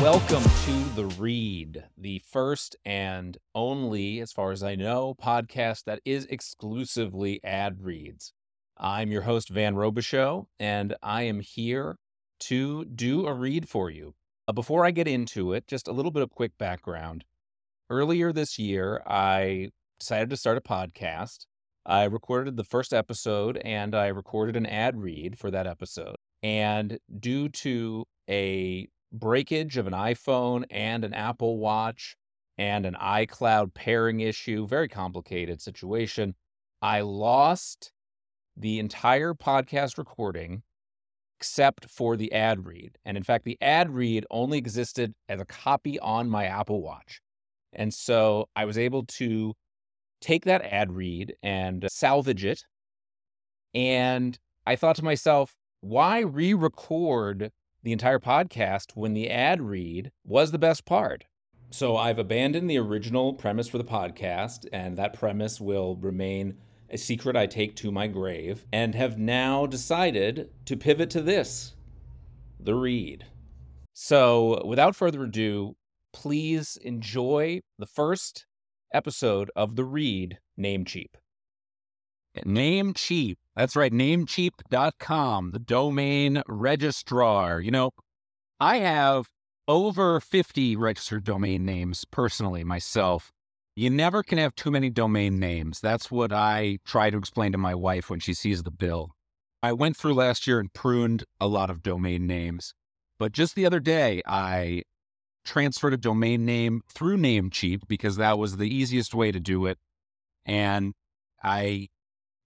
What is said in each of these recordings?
Welcome to The Read, the first and only, as far as I know, podcast that is exclusively ad reads. I'm your host, Van Robichaux, and I am here to do a read for you. Uh, before I get into it, just a little bit of quick background. Earlier this year, I decided to start a podcast. I recorded the first episode and I recorded an ad read for that episode. And due to a breakage of an iPhone and an Apple Watch and an iCloud pairing issue, very complicated situation, I lost the entire podcast recording except for the ad read. And in fact, the ad read only existed as a copy on my Apple Watch. And so I was able to take that ad read and salvage it. And I thought to myself, why re record the entire podcast when the ad read was the best part? So I've abandoned the original premise for the podcast, and that premise will remain a secret I take to my grave, and have now decided to pivot to this the read. So without further ado, please enjoy the first episode of The Read Namecheap. Namecheap. That's right, namecheap.com, the domain registrar. You know, I have over 50 registered domain names personally myself. You never can have too many domain names. That's what I try to explain to my wife when she sees the bill. I went through last year and pruned a lot of domain names. But just the other day, I transferred a domain name through Namecheap because that was the easiest way to do it. And I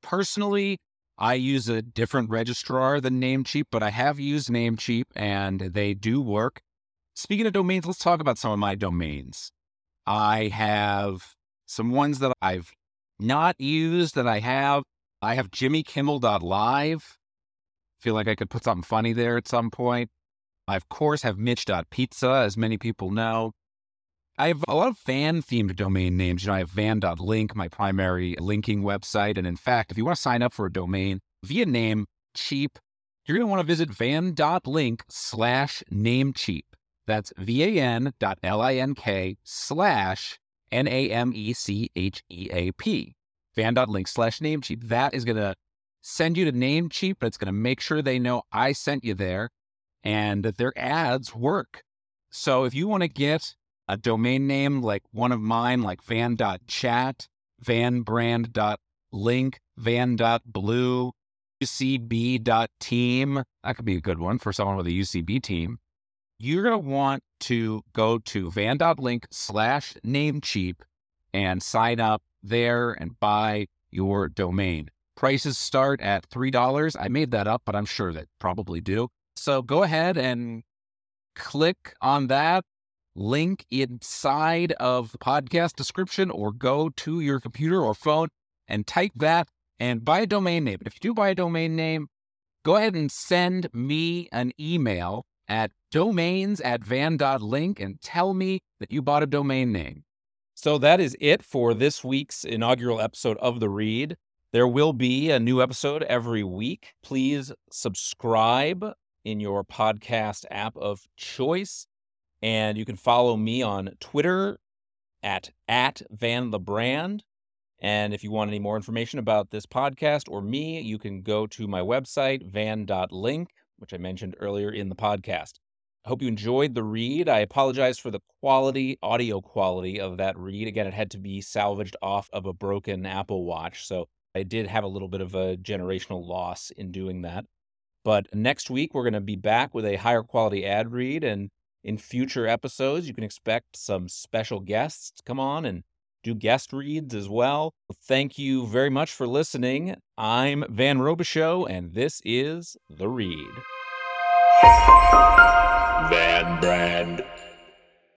personally, I use a different registrar than Namecheap, but I have used Namecheap and they do work. Speaking of domains, let's talk about some of my domains. I have some ones that I've not used that I have. I have jimmykimmel.live. Feel like I could put something funny there at some point. I, of course, have Mitch.pizza, as many people know. I have a lot of Van themed domain names. You know, I have van.link, my primary linking website. And in fact, if you want to sign up for a domain via name cheap, you're going to want to visit van.link slash namecheap. That's van.link slash N A M E C H E A P. Van.link slash namecheap. That is going to send you to Namecheap, but it's going to make sure they know I sent you there and that their ads work. So if you want to get a domain name like one of mine, like van.chat, vanbrand.link, van.blue, ucb.team, that could be a good one for someone with a UCB team. You're going to want to go to van.link slash namecheap and sign up there and buy your domain. Prices start at $3. I made that up, but I'm sure that probably do. So go ahead and click on that link inside of the podcast description or go to your computer or phone and type that and buy a domain name. But if you do buy a domain name, go ahead and send me an email at domains at van.link and tell me that you bought a domain name. So that is it for this week's inaugural episode of The Read. There will be a new episode every week. Please subscribe in your podcast app of choice. And you can follow me on Twitter at, at Van the Brand. And if you want any more information about this podcast or me, you can go to my website, van.link, which I mentioned earlier in the podcast. I hope you enjoyed the read. I apologize for the quality, audio quality of that read. Again, it had to be salvaged off of a broken Apple Watch. So I did have a little bit of a generational loss in doing that. But next week, we're going to be back with a higher quality ad read. And in future episodes, you can expect some special guests to come on and do guest reads as well. Thank you very much for listening. I'm Van Robichaux, and this is The Read. Van Brand.